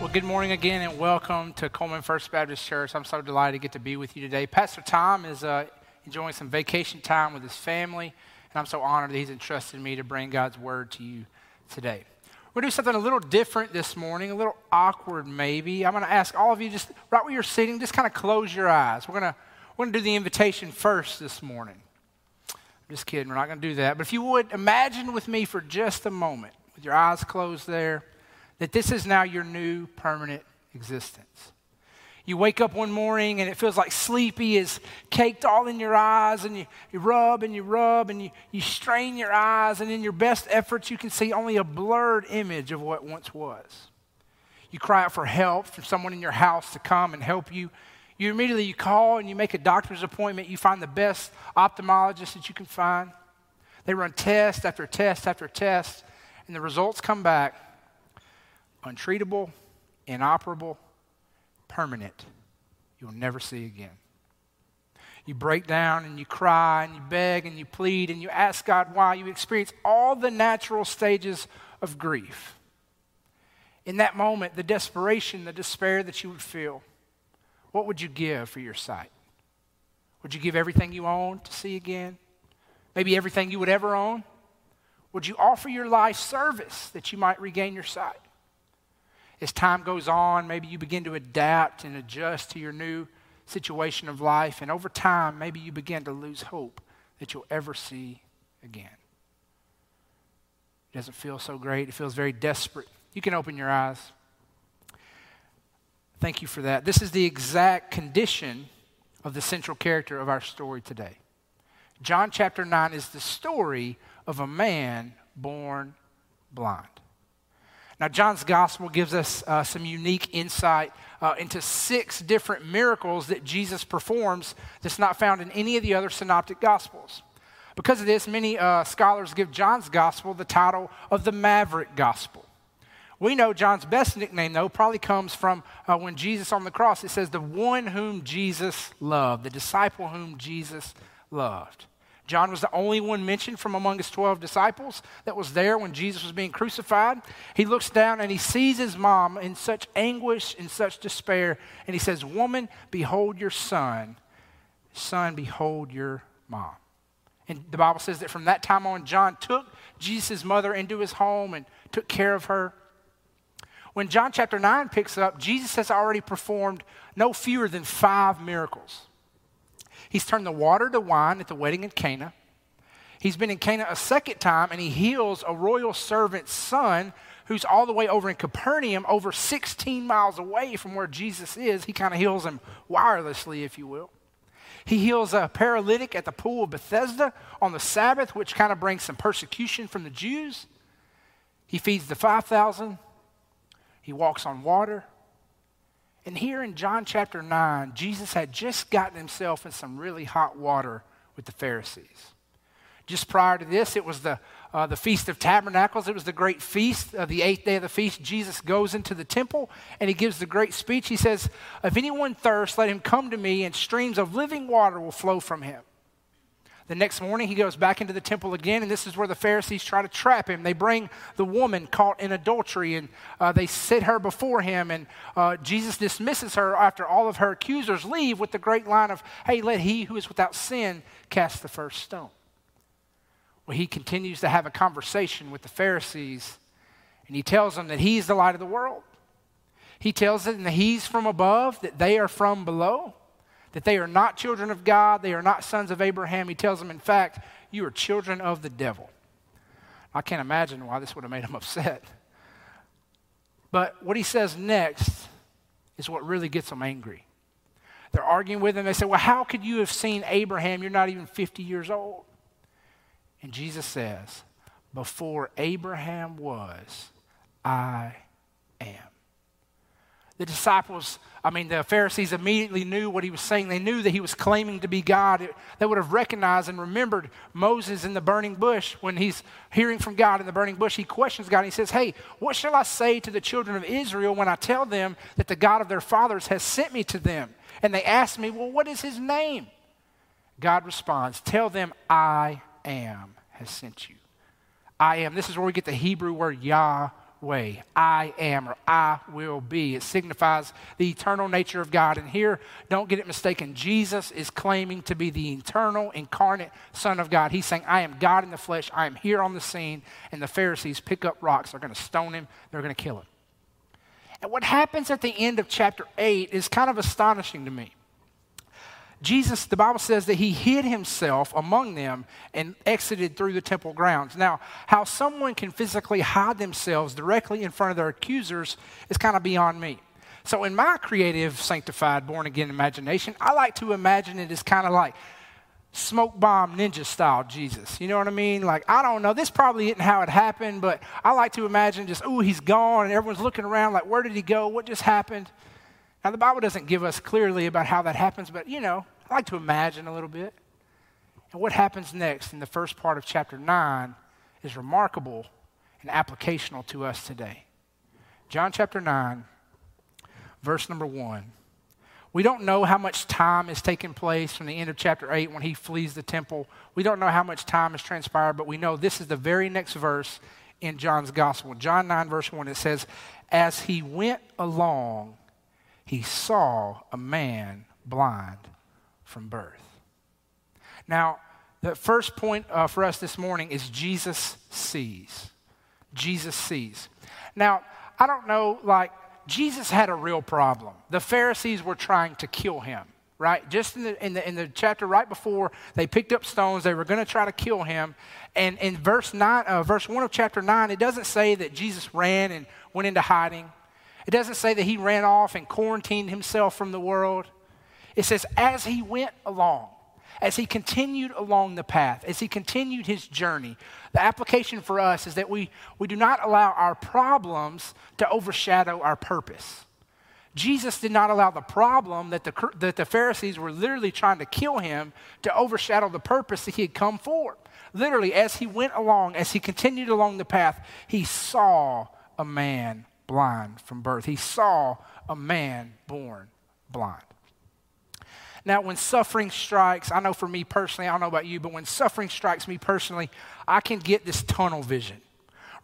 Well, good morning again and welcome to Coleman First Baptist Church. I'm so delighted to get to be with you today. Pastor Tom is uh, enjoying some vacation time with his family, and I'm so honored that he's entrusted me to bring God's word to you today. We're going to do something a little different this morning, a little awkward maybe. I'm going to ask all of you just right where you're sitting, just kind of close your eyes. We're going to, we're going to do the invitation first this morning. I'm just kidding, we're not going to do that. But if you would imagine with me for just a moment, with your eyes closed there, that this is now your new permanent existence. You wake up one morning and it feels like sleepy is caked all in your eyes, and you, you rub and you rub and you, you strain your eyes, and in your best efforts, you can see only a blurred image of what once was. You cry out for help from someone in your house to come and help you. You immediately you call and you make a doctor's appointment. You find the best ophthalmologist that you can find. They run test after test after test, and the results come back untreatable, inoperable, permanent. You'll never see again. You break down and you cry and you beg and you plead and you ask God why. You experience all the natural stages of grief. In that moment, the desperation, the despair that you would feel, what would you give for your sight? Would you give everything you own to see again? Maybe everything you would ever own? Would you offer your life service that you might regain your sight? As time goes on, maybe you begin to adapt and adjust to your new situation of life. And over time, maybe you begin to lose hope that you'll ever see again. It doesn't feel so great, it feels very desperate. You can open your eyes. Thank you for that. This is the exact condition of the central character of our story today. John chapter 9 is the story of a man born blind. Now, John's gospel gives us uh, some unique insight uh, into six different miracles that Jesus performs that's not found in any of the other synoptic gospels. Because of this, many uh, scholars give John's gospel the title of the Maverick Gospel. We know John's best nickname, though, probably comes from uh, when Jesus on the cross, it says, the one whom Jesus loved, the disciple whom Jesus loved. John was the only one mentioned from among his 12 disciples that was there when Jesus was being crucified. He looks down and he sees his mom in such anguish, in such despair, and he says, Woman, behold your son. Son, behold your mom. And the Bible says that from that time on, John took Jesus' mother into his home and took care of her. When John chapter 9 picks up, Jesus has already performed no fewer than five miracles. He's turned the water to wine at the wedding in Cana. He's been in Cana a second time and he heals a royal servant's son who's all the way over in Capernaum, over 16 miles away from where Jesus is. He kind of heals him wirelessly, if you will. He heals a paralytic at the pool of Bethesda on the Sabbath, which kind of brings some persecution from the Jews. He feeds the 5,000. He walks on water. And here in John chapter 9, Jesus had just gotten himself in some really hot water with the Pharisees. Just prior to this, it was the, uh, the Feast of Tabernacles. It was the great feast, of the eighth day of the feast. Jesus goes into the temple and he gives the great speech. He says, If anyone thirsts, let him come to me, and streams of living water will flow from him. The next morning, he goes back into the temple again, and this is where the Pharisees try to trap him. They bring the woman caught in adultery, and uh, they sit her before him, and uh, Jesus dismisses her after all of her accusers leave with the great line of, Hey, let he who is without sin cast the first stone. Well, he continues to have a conversation with the Pharisees, and he tells them that he's the light of the world. He tells them that he's from above, that they are from below that they are not children of God, they are not sons of Abraham. He tells them, in fact, you are children of the devil. I can't imagine why this would have made him upset. But what he says next is what really gets them angry. They're arguing with him. They say, Well, how could you have seen Abraham? You're not even 50 years old. And Jesus says, Before Abraham was, I am. The disciples, I mean, the Pharisees immediately knew what he was saying. They knew that he was claiming to be God. They would have recognized and remembered Moses in the burning bush. When he's hearing from God in the burning bush, he questions God and he says, Hey, what shall I say to the children of Israel when I tell them that the God of their fathers has sent me to them? And they ask me, Well, what is his name? God responds, Tell them, I am has sent you. I am. This is where we get the Hebrew word Yah way. I am or I will be. It signifies the eternal nature of God. And here, don't get it mistaken, Jesus is claiming to be the eternal, incarnate Son of God. He's saying, I am God in the flesh. I am here on the scene. And the Pharisees pick up rocks. They're going to stone him, they're going to kill him. And what happens at the end of chapter 8 is kind of astonishing to me. Jesus, the Bible says that he hid himself among them and exited through the temple grounds. Now, how someone can physically hide themselves directly in front of their accusers is kind of beyond me. So, in my creative, sanctified, born again imagination, I like to imagine it as kind of like smoke bomb ninja style Jesus. You know what I mean? Like, I don't know. This probably isn't how it happened, but I like to imagine just, oh, he's gone, and everyone's looking around like, where did he go? What just happened? Now, the Bible doesn't give us clearly about how that happens, but you know, I like to imagine a little bit. And what happens next in the first part of chapter 9 is remarkable and applicational to us today. John chapter 9, verse number 1. We don't know how much time has taken place from the end of chapter 8 when he flees the temple. We don't know how much time has transpired, but we know this is the very next verse in John's gospel. John 9, verse 1, it says, As he went along, he saw a man blind from birth. Now, the first point uh, for us this morning is Jesus sees. Jesus sees. Now, I don't know, like, Jesus had a real problem. The Pharisees were trying to kill him, right? Just in the, in the, in the chapter right before, they picked up stones. They were going to try to kill him. And in verse, nine, uh, verse 1 of chapter 9, it doesn't say that Jesus ran and went into hiding. It doesn't say that he ran off and quarantined himself from the world. It says, as he went along, as he continued along the path, as he continued his journey, the application for us is that we, we do not allow our problems to overshadow our purpose. Jesus did not allow the problem that the, that the Pharisees were literally trying to kill him to overshadow the purpose that he had come for. Literally, as he went along, as he continued along the path, he saw a man blind from birth. He saw a man born blind. Now, when suffering strikes, I know for me personally, I don't know about you, but when suffering strikes me personally, I can get this tunnel vision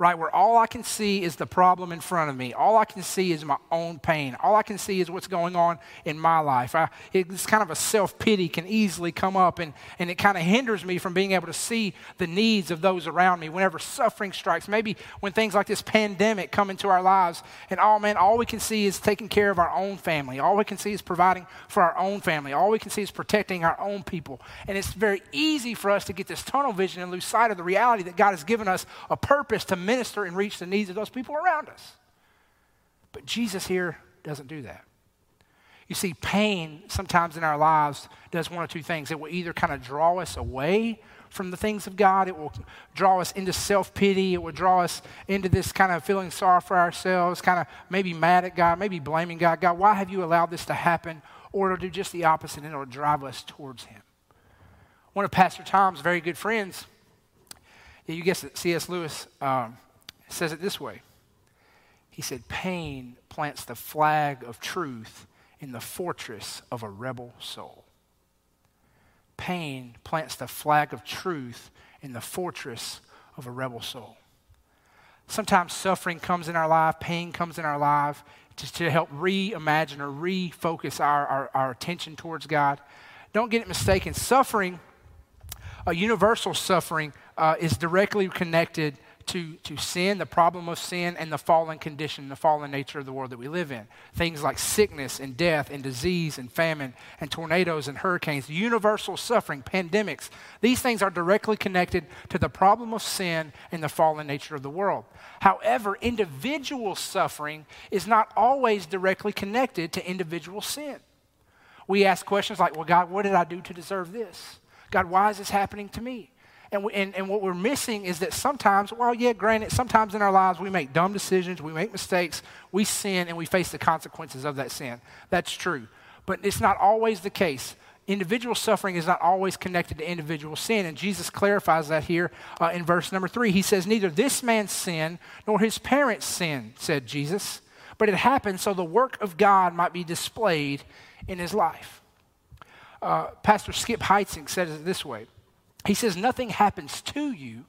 right? Where all I can see is the problem in front of me. All I can see is my own pain. All I can see is what's going on in my life. I, it's kind of a self pity can easily come up, and, and it kind of hinders me from being able to see the needs of those around me whenever suffering strikes. Maybe when things like this pandemic come into our lives, and oh man, all we can see is taking care of our own family. All we can see is providing for our own family. All we can see is protecting our own people. And it's very easy for us to get this tunnel vision and lose sight of the reality that God has given us a purpose to minister and reach the needs of those people around us. But Jesus here doesn't do that. You see, pain sometimes in our lives does one or two things. It will either kind of draw us away from the things of God, it will draw us into self pity, it will draw us into this kind of feeling sorry for ourselves, kind of maybe mad at God, maybe blaming God. God, why have you allowed this to happen? Or it'll do just the opposite and it'll drive us towards Him. One of Pastor Tom's very good friends, you guess it, C.S. Lewis um, says it this way. He said, Pain plants the flag of truth in the fortress of a rebel soul. Pain plants the flag of truth in the fortress of a rebel soul. Sometimes suffering comes in our life, pain comes in our life to help reimagine or refocus our, our, our attention towards God. Don't get it mistaken. Suffering, a universal suffering, uh, is directly connected to, to sin, the problem of sin, and the fallen condition, the fallen nature of the world that we live in. Things like sickness and death and disease and famine and tornadoes and hurricanes, universal suffering, pandemics. These things are directly connected to the problem of sin and the fallen nature of the world. However, individual suffering is not always directly connected to individual sin. We ask questions like, well, God, what did I do to deserve this? God, why is this happening to me? And, we, and, and what we're missing is that sometimes, well, yeah, granted, sometimes in our lives we make dumb decisions, we make mistakes, we sin, and we face the consequences of that sin. That's true. But it's not always the case. Individual suffering is not always connected to individual sin. And Jesus clarifies that here uh, in verse number three. He says, Neither this man's sin nor his parents' sin, said Jesus, but it happened so the work of God might be displayed in his life. Uh, Pastor Skip Heitzig said it this way he says, Nothing happens to you,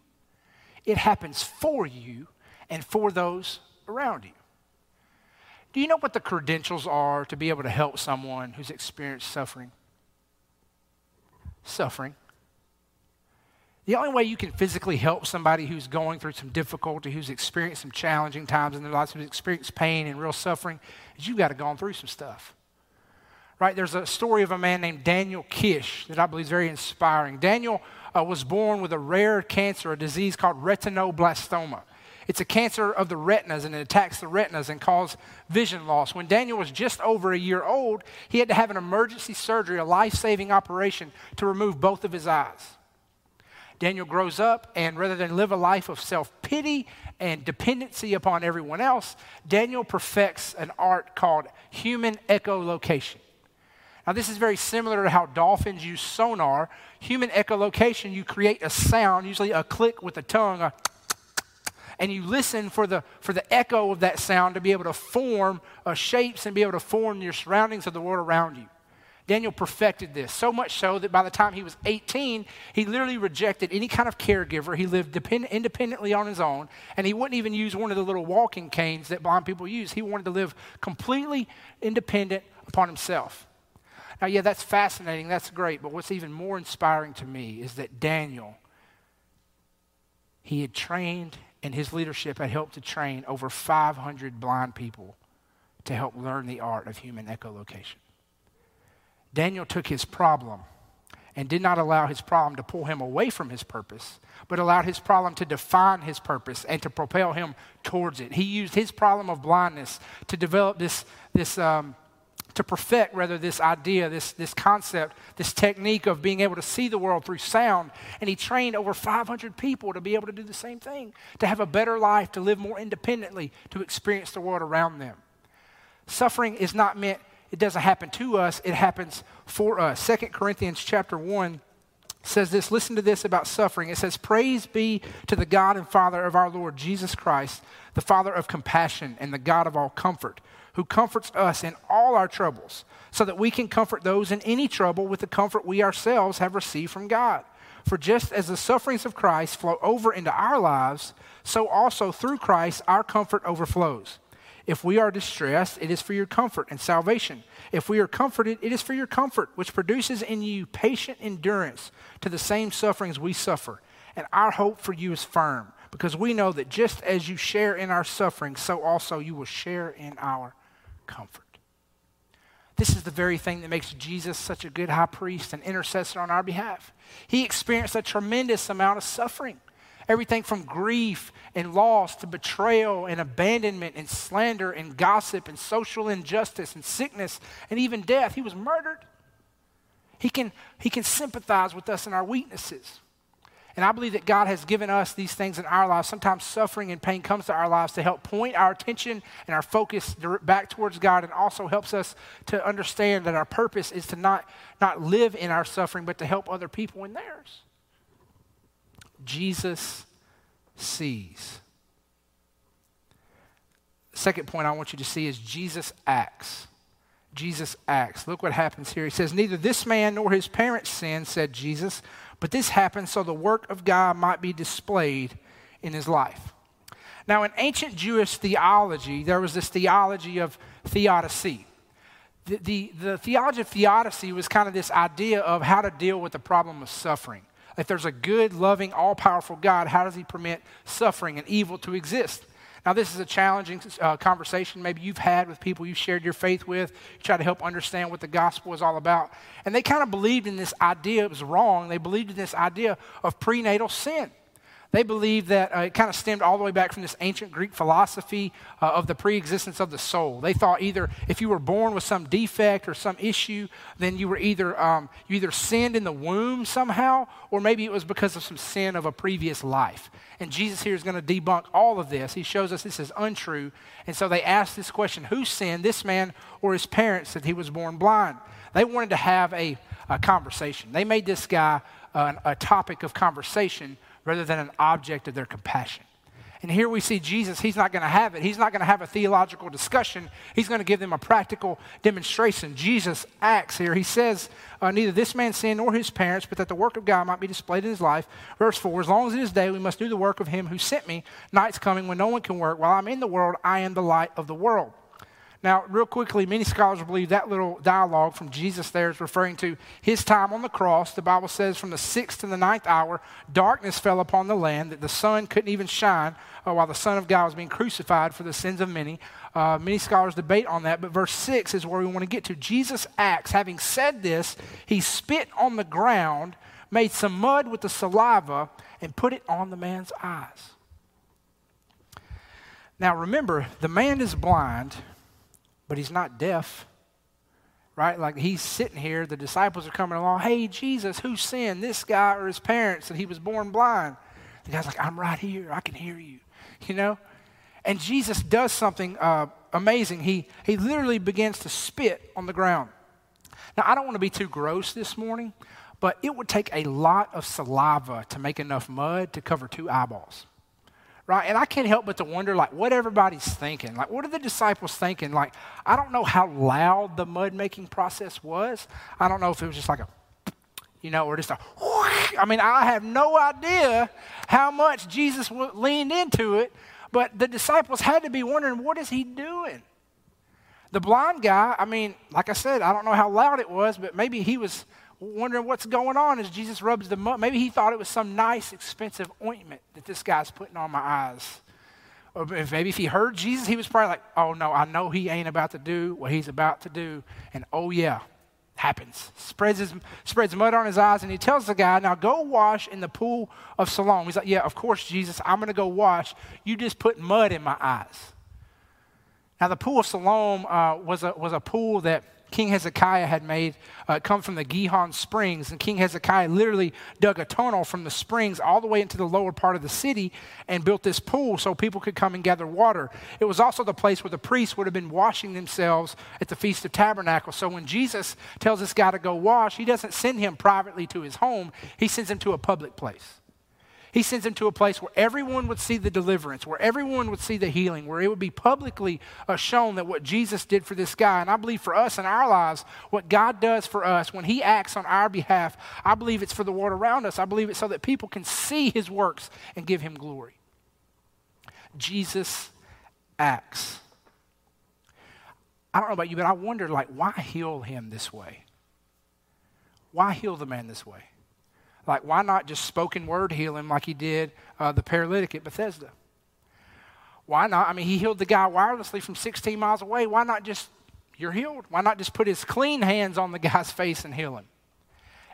it happens for you and for those around you. Do you know what the credentials are to be able to help someone who's experienced suffering? Suffering. The only way you can physically help somebody who's going through some difficulty, who's experienced some challenging times in their lives, who's experienced pain and real suffering, is you've got to go through some stuff. Right? There's a story of a man named Daniel Kish that I believe is very inspiring. Daniel uh, was born with a rare cancer, a disease called retinoblastoma. It's a cancer of the retinas and it attacks the retinas and causes vision loss. When Daniel was just over a year old, he had to have an emergency surgery, a life saving operation to remove both of his eyes. Daniel grows up, and rather than live a life of self pity and dependency upon everyone else, Daniel perfects an art called human echolocation. Now, this is very similar to how dolphins use sonar. Human echolocation, you create a sound, usually a click with the tongue, a and you listen for the, for the echo of that sound to be able to form uh, shapes and be able to form your surroundings of the world around you. Daniel perfected this, so much so that by the time he was 18, he literally rejected any kind of caregiver. He lived depend- independently on his own, and he wouldn't even use one of the little walking canes that blind people use. He wanted to live completely independent upon himself. Now, yeah, that's fascinating, that's great, but what's even more inspiring to me is that Daniel, he had trained and his leadership had helped to train over 500 blind people to help learn the art of human echolocation. Daniel took his problem and did not allow his problem to pull him away from his purpose, but allowed his problem to define his purpose and to propel him towards it. He used his problem of blindness to develop this, this, um, to perfect rather this idea, this, this concept, this technique of being able to see the world through sound. And he trained over 500 people to be able to do the same thing, to have a better life, to live more independently, to experience the world around them. Suffering is not meant it doesn't happen to us, it happens for us. Second Corinthians chapter 1 says this listen to this about suffering. It says, Praise be to the God and Father of our Lord Jesus Christ, the Father of compassion and the God of all comfort, who comforts us in all our troubles, so that we can comfort those in any trouble with the comfort we ourselves have received from God. For just as the sufferings of Christ flow over into our lives, so also through Christ our comfort overflows. If we are distressed, it is for your comfort and salvation. If we are comforted, it is for your comfort, which produces in you patient endurance to the same sufferings we suffer. And our hope for you is firm, because we know that just as you share in our suffering, so also you will share in our comfort. This is the very thing that makes Jesus such a good high priest and intercessor on our behalf. He experienced a tremendous amount of suffering. Everything from grief and loss to betrayal and abandonment and slander and gossip and social injustice and sickness and even death. He was murdered. He can, he can sympathize with us in our weaknesses. And I believe that God has given us these things in our lives. Sometimes suffering and pain comes to our lives to help point our attention and our focus back towards God and also helps us to understand that our purpose is to not, not live in our suffering, but to help other people in theirs. Jesus sees. Second point I want you to see is Jesus acts. Jesus acts. Look what happens here. He says, Neither this man nor his parents sinned, said Jesus, but this happened so the work of God might be displayed in his life. Now, in ancient Jewish theology, there was this theology of theodicy. The, the, the theology of theodicy was kind of this idea of how to deal with the problem of suffering. If there's a good, loving, all powerful God, how does He permit suffering and evil to exist? Now, this is a challenging uh, conversation maybe you've had with people you've shared your faith with. You try to help understand what the gospel is all about. And they kind of believed in this idea, it was wrong. They believed in this idea of prenatal sin. They believed that uh, it kind of stemmed all the way back from this ancient Greek philosophy uh, of the preexistence of the soul. They thought either if you were born with some defect or some issue, then you were either um, you either sinned in the womb somehow, or maybe it was because of some sin of a previous life. And Jesus here is going to debunk all of this. He shows us this is untrue. And so they asked this question: Who sinned, this man or his parents, that he was born blind? They wanted to have a, a conversation. They made this guy uh, a topic of conversation rather than an object of their compassion. And here we see Jesus, he's not going to have it. He's not going to have a theological discussion. He's going to give them a practical demonstration. Jesus acts here. He says, uh, Neither this man sinned nor his parents, but that the work of God might be displayed in his life. Verse 4 As long as it is day, we must do the work of him who sent me. Night's coming when no one can work. While I'm in the world, I am the light of the world. Now, real quickly, many scholars believe that little dialogue from Jesus there is referring to his time on the cross. The Bible says from the sixth to the ninth hour, darkness fell upon the land, that the sun couldn't even shine uh, while the Son of God was being crucified for the sins of many. Uh, many scholars debate on that, but verse 6 is where we want to get to. Jesus acts, having said this, he spit on the ground, made some mud with the saliva, and put it on the man's eyes. Now remember, the man is blind but he's not deaf. Right? Like he's sitting here, the disciples are coming along. Hey, Jesus, who sinned, this guy or his parents, that he was born blind? The guy's like, I'm right here. I can hear you. You know? And Jesus does something uh, amazing. He, he literally begins to spit on the ground. Now, I don't want to be too gross this morning, but it would take a lot of saliva to make enough mud to cover two eyeballs right? And I can't help but to wonder, like, what everybody's thinking. Like, what are the disciples thinking? Like, I don't know how loud the mud making process was. I don't know if it was just like a, you know, or just a, I mean, I have no idea how much Jesus leaned into it, but the disciples had to be wondering, what is he doing? The blind guy, I mean, like I said, I don't know how loud it was, but maybe he was wondering what's going on as Jesus rubs the mud. Maybe he thought it was some nice, expensive ointment that this guy's putting on my eyes. Or maybe if he heard Jesus, he was probably like, oh no, I know he ain't about to do what he's about to do. And oh yeah, happens. Spreads, his, spreads mud on his eyes, and he tells the guy, now go wash in the pool of Siloam. He's like, yeah, of course, Jesus, I'm going to go wash. You just put mud in my eyes. Now, the pool of Siloam uh, was, a, was a pool that King Hezekiah had made uh, come from the Gihon Springs. And King Hezekiah literally dug a tunnel from the springs all the way into the lower part of the city and built this pool so people could come and gather water. It was also the place where the priests would have been washing themselves at the Feast of Tabernacles. So when Jesus tells this guy to go wash, he doesn't send him privately to his home, he sends him to a public place. He sends him to a place where everyone would see the deliverance, where everyone would see the healing, where it would be publicly uh, shown that what Jesus did for this guy. And I believe for us in our lives, what God does for us when He acts on our behalf, I believe it's for the world around us. I believe it's so that people can see His works and give Him glory. Jesus acts. I don't know about you, but I wonder, like, why heal him this way? Why heal the man this way? Like, why not just spoken word heal him like he did uh, the paralytic at Bethesda? Why not? I mean, he healed the guy wirelessly from 16 miles away. Why not just, you're healed? Why not just put his clean hands on the guy's face and heal him?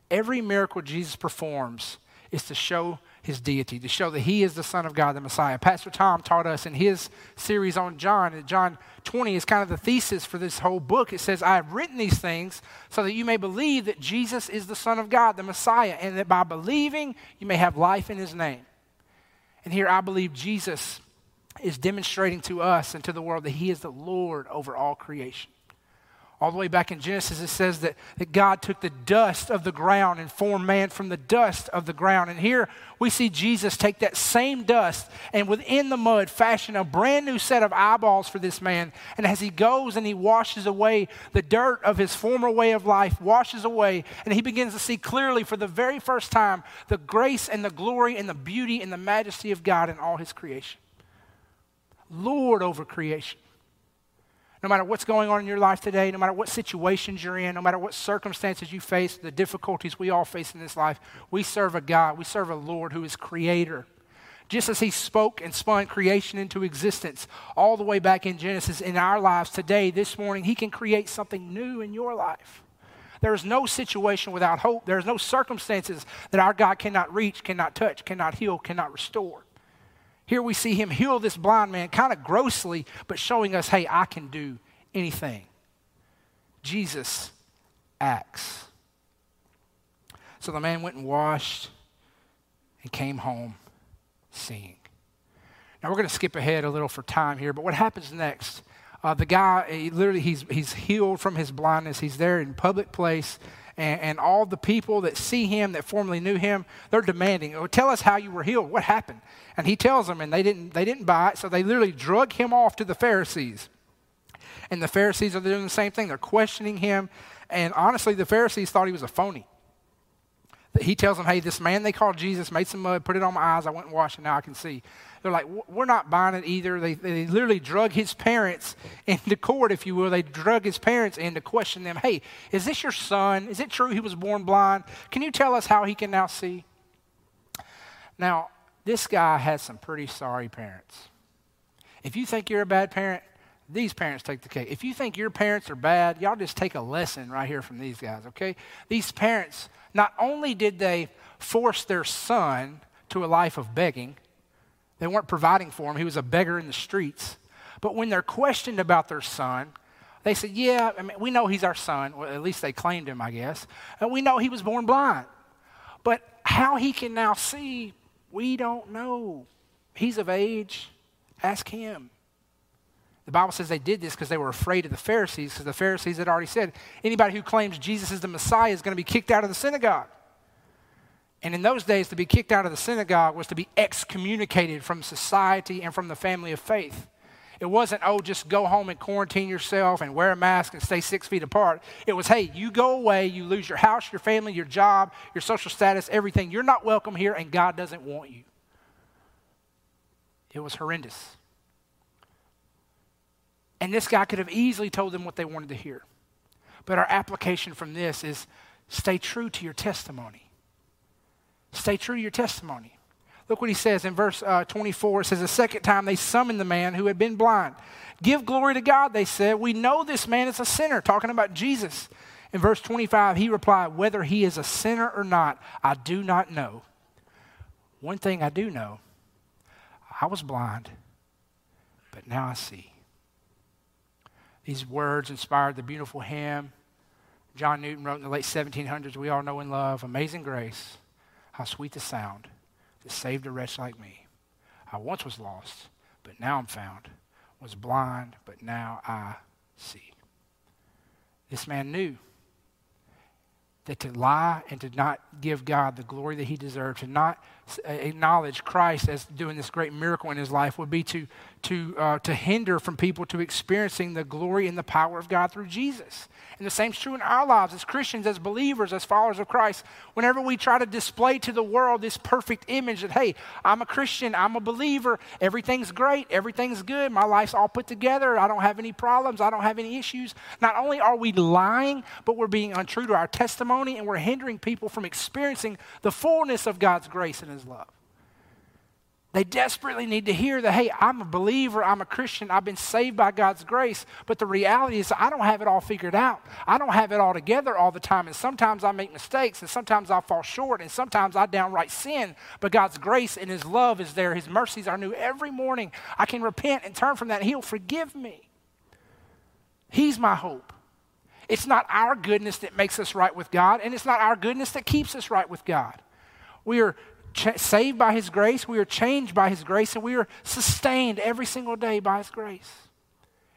Every miracle Jesus performs is to show his deity, to show that he is the Son of God, the Messiah. Pastor Tom taught us in his series on John, and John 20 is kind of the thesis for this whole book. It says, I have written these things so that you may believe that Jesus is the Son of God, the Messiah, and that by believing you may have life in his name. And here I believe Jesus is demonstrating to us and to the world that he is the Lord over all creation. All the way back in Genesis, it says that, that God took the dust of the ground and formed man from the dust of the ground. And here we see Jesus take that same dust and within the mud fashion a brand new set of eyeballs for this man. And as he goes and he washes away the dirt of his former way of life, washes away, and he begins to see clearly for the very first time the grace and the glory and the beauty and the majesty of God in all his creation. Lord over creation. No matter what's going on in your life today, no matter what situations you're in, no matter what circumstances you face, the difficulties we all face in this life, we serve a God, we serve a Lord who is creator. Just as he spoke and spun creation into existence all the way back in Genesis in our lives today, this morning, he can create something new in your life. There is no situation without hope. There is no circumstances that our God cannot reach, cannot touch, cannot heal, cannot restore. Here we see him heal this blind man kind of grossly, but showing us, hey, I can do anything. Jesus acts. So the man went and washed and came home seeing. Now we're going to skip ahead a little for time here, but what happens next? Uh, the guy, he literally, he's, he's healed from his blindness. He's there in public place, and, and all the people that see him that formerly knew him, they're demanding, oh, tell us how you were healed. What happened? And he tells them, and they didn't, they didn't buy it, so they literally drug him off to the Pharisees. And the Pharisees are doing the same thing. They're questioning him. And honestly, the Pharisees thought he was a phony. He tells them, hey, this man they called Jesus made some mud, put it on my eyes. I went and washed, and now I can see. They're like, we're not buying it either. They, they literally drug his parents into court, if you will. They drug his parents in to question them. Hey, is this your son? Is it true he was born blind? Can you tell us how he can now see? Now, this guy has some pretty sorry parents. If you think you're a bad parent, these parents take the cake. If you think your parents are bad, y'all just take a lesson right here from these guys, okay? These parents, not only did they force their son to a life of begging, they weren't providing for him, he was a beggar in the streets. But when they're questioned about their son, they said, Yeah, I mean, we know he's our son. Well, at least they claimed him, I guess. And we know he was born blind. But how he can now see, we don't know. He's of age. Ask him. The Bible says they did this because they were afraid of the Pharisees, because the Pharisees had already said anybody who claims Jesus is the Messiah is going to be kicked out of the synagogue. And in those days, to be kicked out of the synagogue was to be excommunicated from society and from the family of faith. It wasn't, oh, just go home and quarantine yourself and wear a mask and stay six feet apart. It was, hey, you go away, you lose your house, your family, your job, your social status, everything. You're not welcome here, and God doesn't want you. It was horrendous. And this guy could have easily told them what they wanted to hear. But our application from this is stay true to your testimony. Stay true to your testimony. Look what he says in verse uh, 24. It says, The second time they summoned the man who had been blind. Give glory to God, they said. We know this man is a sinner, talking about Jesus. In verse 25, he replied, Whether he is a sinner or not, I do not know. One thing I do know I was blind, but now I see. These words inspired the beautiful hymn John Newton wrote in the late 1700s, we all know and love Amazing Grace, how sweet the sound that saved a wretch like me. I once was lost, but now I'm found, was blind, but now I see. This man knew that to lie and to not give God the glory that he deserved, to not acknowledge Christ as doing this great miracle in his life, would be to, to, uh, to hinder from people to experiencing the glory and the power of God through Jesus. And the same is true in our lives as Christians, as believers, as followers of Christ. Whenever we try to display to the world this perfect image that, hey, I'm a Christian, I'm a believer, everything's great, everything's good, my life's all put together, I don't have any problems, I don't have any issues. Not only are we lying, but we're being untrue to our testimony and we're hindering people from experiencing the fullness of God's grace and His love. They desperately need to hear that, hey, I'm a believer, I'm a Christian, I've been saved by God's grace. But the reality is, I don't have it all figured out. I don't have it all together all the time. And sometimes I make mistakes, and sometimes I fall short, and sometimes I downright sin. But God's grace and His love is there. His mercies are new every morning. I can repent and turn from that, He'll forgive me. He's my hope. It's not our goodness that makes us right with God, and it's not our goodness that keeps us right with God. We are ch- saved by His grace, we are changed by His grace, and we are sustained every single day by His grace.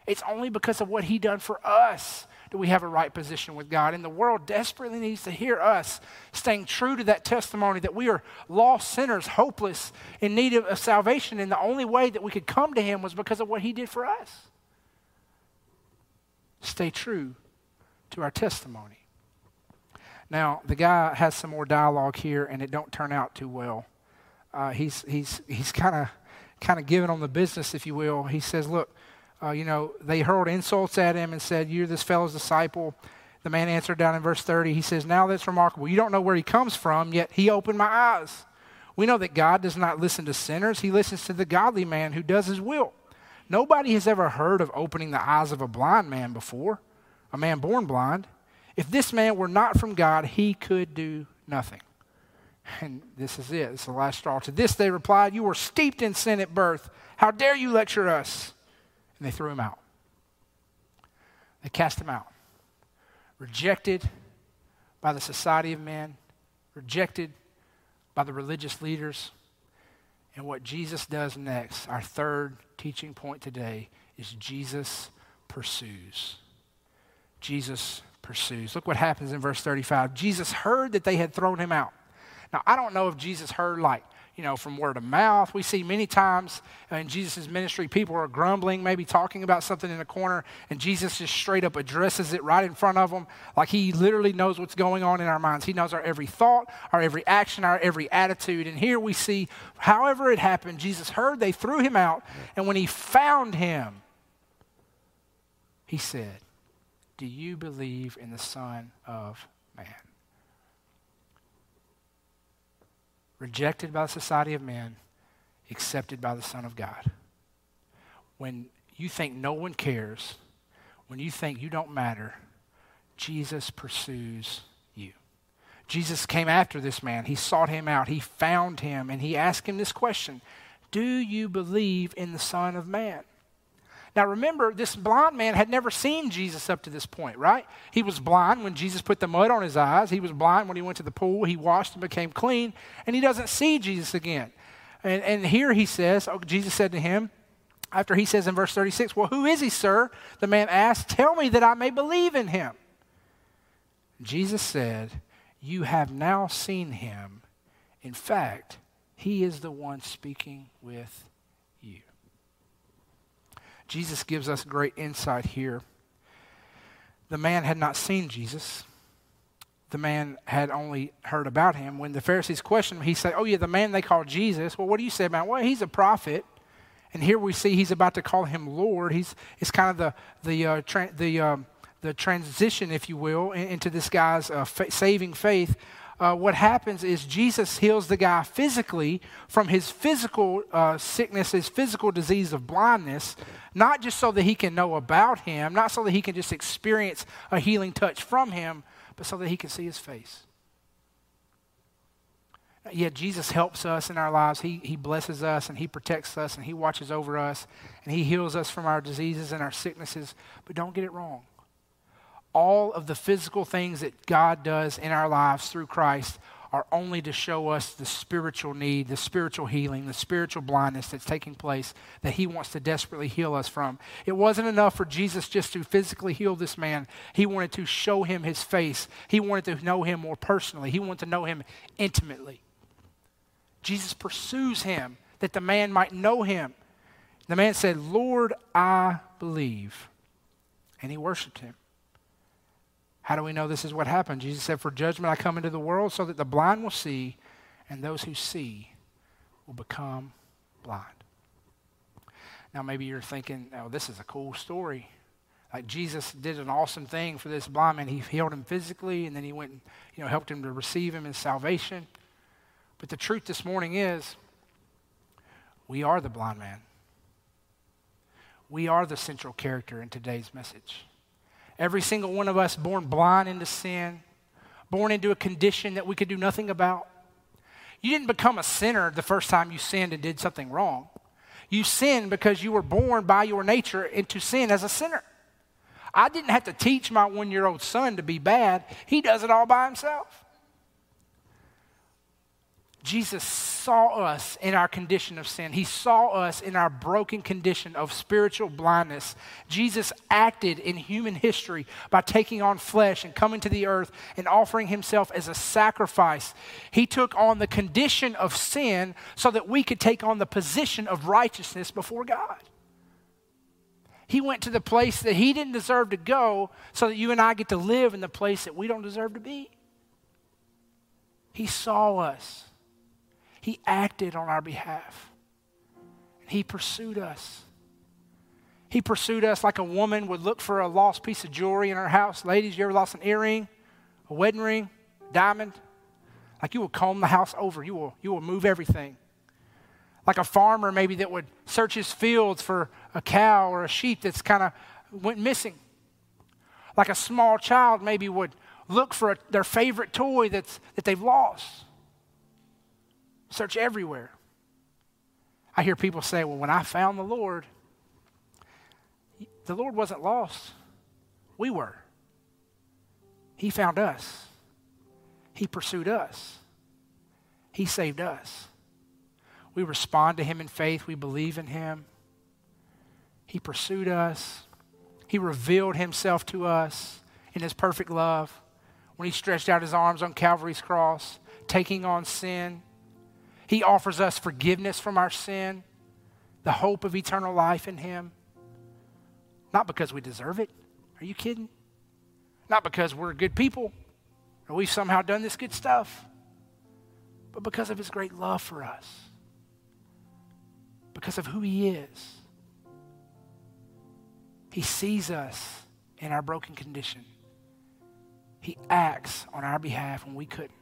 It's only because of what He done for us do we have a right position with God. And the world desperately needs to hear us staying true to that testimony that we are lost sinners, hopeless, in need of, of salvation. And the only way that we could come to Him was because of what He did for us. Stay true to our testimony. Now, the guy has some more dialogue here, and it don't turn out too well. Uh, he's he's he's kind of kind of giving on the business, if you will. He says, "Look, uh, you know, they hurled insults at him and said, "You're this fellow's disciple." The man answered down in verse 30. He says, "Now that's remarkable. You don't know where he comes from, yet he opened my eyes. We know that God does not listen to sinners; He listens to the godly man who does His will. Nobody has ever heard of opening the eyes of a blind man before, a man born blind." If this man were not from God, he could do nothing. And this is it. It's the last straw. To this they replied, You were steeped in sin at birth. How dare you lecture us? And they threw him out. They cast him out. Rejected by the society of men, rejected by the religious leaders. And what Jesus does next, our third teaching point today, is Jesus pursues. Jesus pursues. Look what happens in verse 35. Jesus heard that they had thrown him out. Now, I don't know if Jesus heard like you know, from word of mouth. We see many times in Jesus' ministry, people are grumbling, maybe talking about something in a corner, and Jesus just straight up addresses it right in front of them. Like he literally knows what's going on in our minds. He knows our every thought, our every action, our every attitude. And here we see, however it happened, Jesus heard they threw him out, and when he found him, he said, Do you believe in the Son of Man? rejected by the society of men, accepted by the Son of God. When you think no one cares, when you think you don't matter, Jesus pursues you. Jesus came after this man. He sought him out. He found him and he asked him this question Do you believe in the Son of Man? Now remember, this blind man had never seen Jesus up to this point, right? He was blind when Jesus put the mud on his eyes. He was blind when he went to the pool. He washed and became clean, and he doesn't see Jesus again. And, and here he says, oh, Jesus said to him, after he says in verse 36, Well, who is he, sir? The man asked, Tell me that I may believe in him. Jesus said, You have now seen him. In fact, he is the one speaking with Jesus gives us great insight here. The man had not seen Jesus. The man had only heard about him. When the Pharisees questioned him, he said, Oh, yeah, the man they call Jesus. Well, what do you say about him? Well, he's a prophet. And here we see he's about to call him Lord. He's, it's kind of the, the, uh, tra- the, um, the transition, if you will, into this guy's uh, fa- saving faith uh, what happens is Jesus heals the guy physically from his physical uh, sickness, his physical disease of blindness, not just so that he can know about him, not so that he can just experience a healing touch from him, but so that he can see his face. Yeah, Jesus helps us in our lives. He, he blesses us and He protects us and He watches over us and He heals us from our diseases and our sicknesses. But don't get it wrong all of the physical things that God does in our lives through Christ are only to show us the spiritual need, the spiritual healing, the spiritual blindness that's taking place that He wants to desperately heal us from. It wasn't enough for Jesus just to physically heal this man. He wanted to show him His face, He wanted to know Him more personally, He wanted to know Him intimately. Jesus pursues him that the man might know Him. The man said, Lord, I believe. And he worshiped Him. How do we know this is what happened? Jesus said, For judgment I come into the world so that the blind will see, and those who see will become blind. Now, maybe you're thinking, oh, this is a cool story. Like Jesus did an awesome thing for this blind man. He healed him physically, and then he went and you know, helped him to receive him in salvation. But the truth this morning is, we are the blind man. We are the central character in today's message. Every single one of us born blind into sin, born into a condition that we could do nothing about. You didn't become a sinner the first time you sinned and did something wrong. You sinned because you were born by your nature into sin as a sinner. I didn't have to teach my one year old son to be bad, he does it all by himself. Jesus saw us in our condition of sin. He saw us in our broken condition of spiritual blindness. Jesus acted in human history by taking on flesh and coming to the earth and offering himself as a sacrifice. He took on the condition of sin so that we could take on the position of righteousness before God. He went to the place that he didn't deserve to go so that you and I get to live in the place that we don't deserve to be. He saw us. He acted on our behalf. He pursued us. He pursued us like a woman would look for a lost piece of jewelry in her house. Ladies, you ever lost an earring, a wedding ring, diamond? Like you will comb the house over. You will, you will move everything. Like a farmer maybe that would search his fields for a cow or a sheep that's kind of went missing. Like a small child maybe would look for a, their favorite toy that's, that they've lost. Search everywhere. I hear people say, well, when I found the Lord, the Lord wasn't lost. We were. He found us. He pursued us. He saved us. We respond to Him in faith. We believe in Him. He pursued us. He revealed Himself to us in his perfect love, when he stretched out his arms on Calvary's cross, taking on sin. He offers us forgiveness from our sin, the hope of eternal life in him. Not because we deserve it. Are you kidding? Not because we're good people or we've somehow done this good stuff, but because of his great love for us, because of who he is. He sees us in our broken condition. He acts on our behalf when we couldn't.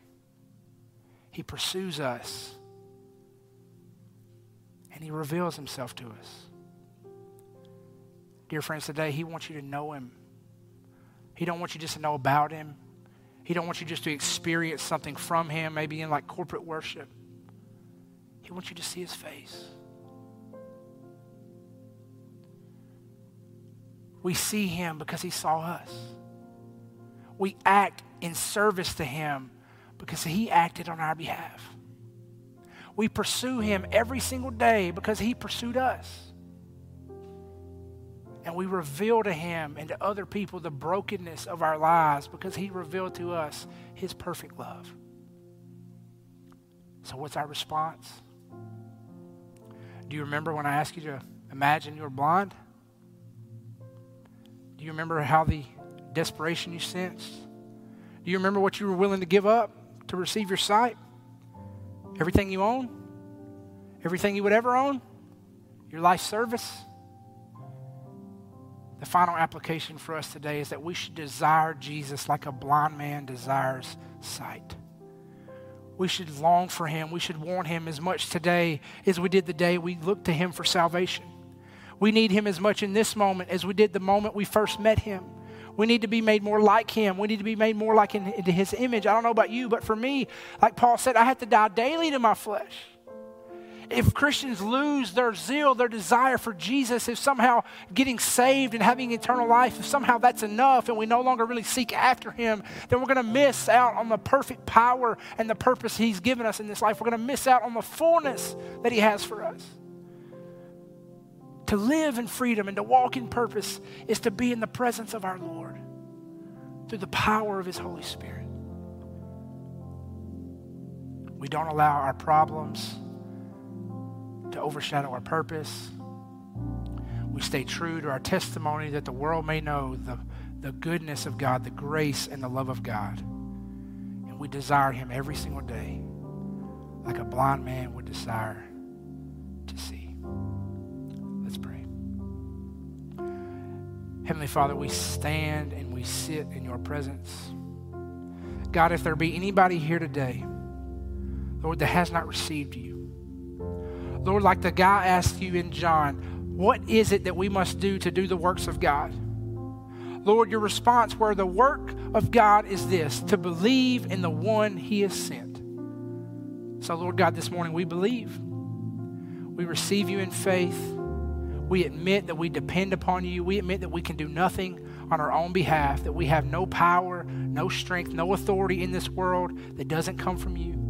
He pursues us. And He reveals Himself to us. Dear friends, today He wants you to know Him. He don't want you just to know about Him. He don't want you just to experience something from Him, maybe in like corporate worship. He wants you to see His face. We see Him because He saw us. We act in service to Him because He acted on our behalf. We pursue Him every single day because He pursued us. And we reveal to Him and to other people the brokenness of our lives because He revealed to us His perfect love. So, what's our response? Do you remember when I asked you to imagine you were blind? Do you remember how the desperation you sensed? Do you remember what you were willing to give up to receive your sight? Everything you own? Everything you would ever own? Your life service? The final application for us today is that we should desire Jesus like a blind man desires sight. We should long for him. We should want him as much today as we did the day we looked to him for salvation. We need him as much in this moment as we did the moment we first met him. We need to be made more like him. We need to be made more like in, into his image. I don't know about you, but for me, like Paul said, I have to die daily to my flesh. If Christians lose their zeal, their desire for Jesus, if somehow getting saved and having eternal life, if somehow that's enough and we no longer really seek after Him, then we're going to miss out on the perfect power and the purpose He's given us in this life. We're going to miss out on the fullness that He has for us. To live in freedom and to walk in purpose is to be in the presence of our Lord through the power of His Holy Spirit. We don't allow our problems to overshadow our purpose. We stay true to our testimony that the world may know the, the goodness of God, the grace and the love of God. And we desire Him every single day, like a blind man would desire to see. Heavenly Father, we stand and we sit in your presence. God, if there be anybody here today, Lord, that has not received you, Lord, like the guy asked you in John, what is it that we must do to do the works of God? Lord, your response where the work of God is this to believe in the one he has sent. So, Lord God, this morning we believe. We receive you in faith. We admit that we depend upon you. We admit that we can do nothing on our own behalf, that we have no power, no strength, no authority in this world that doesn't come from you.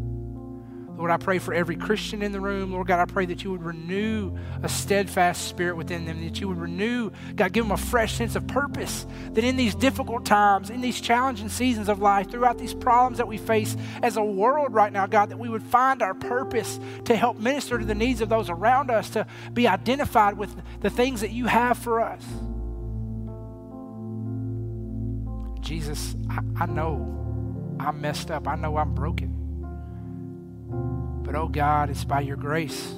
Lord, I pray for every Christian in the room. Lord God, I pray that you would renew a steadfast spirit within them, that you would renew, God, give them a fresh sense of purpose. That in these difficult times, in these challenging seasons of life, throughout these problems that we face as a world right now, God, that we would find our purpose to help minister to the needs of those around us, to be identified with the things that you have for us. Jesus, I, I know I'm messed up. I know I'm broken. But oh God, it's by your grace.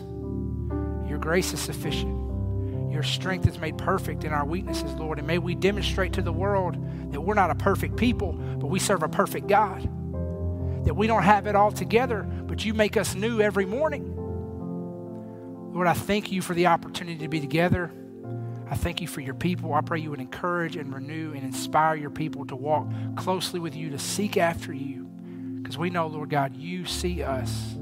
Your grace is sufficient. Your strength is made perfect in our weaknesses, Lord. And may we demonstrate to the world that we're not a perfect people, but we serve a perfect God. That we don't have it all together, but you make us new every morning. Lord, I thank you for the opportunity to be together. I thank you for your people. I pray you would encourage and renew and inspire your people to walk closely with you, to seek after you. Because we know, Lord God, you see us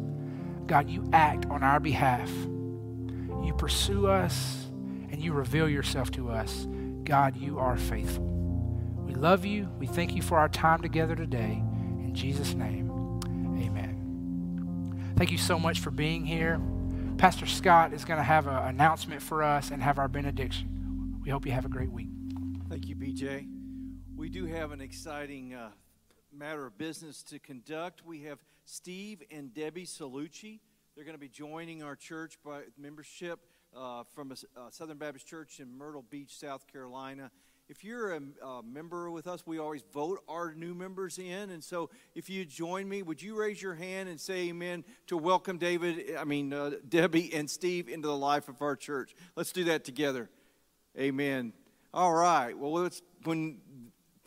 God, you act on our behalf. You pursue us and you reveal yourself to us. God, you are faithful. We love you. We thank you for our time together today. In Jesus' name, amen. Thank you so much for being here. Pastor Scott is going to have an announcement for us and have our benediction. We hope you have a great week. Thank you, BJ. We do have an exciting uh, matter of business to conduct. We have Steve and Debbie Salucci. They're going to be joining our church by membership uh, from a, a Southern Baptist Church in Myrtle Beach, South Carolina. If you're a, a, member with us, we always vote our new members in. And so if you join me, would you raise your hand and say amen to welcome David, I mean, uh, Debbie and Steve into the life of our church? Let's do that together. Amen. All right. Well, let's, when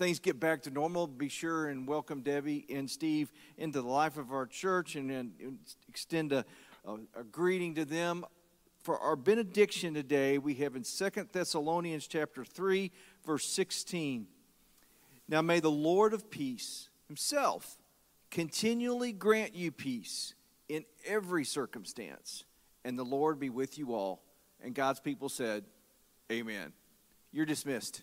things get back to normal, be sure and welcome Debbie and Steve into the life of our church and, and extend a, a, a greeting to them. For our benediction today, we have in Second Thessalonians chapter 3, verse 16. Now may the Lord of peace himself continually grant you peace in every circumstance, and the Lord be with you all. And God's people said, Amen. You're dismissed.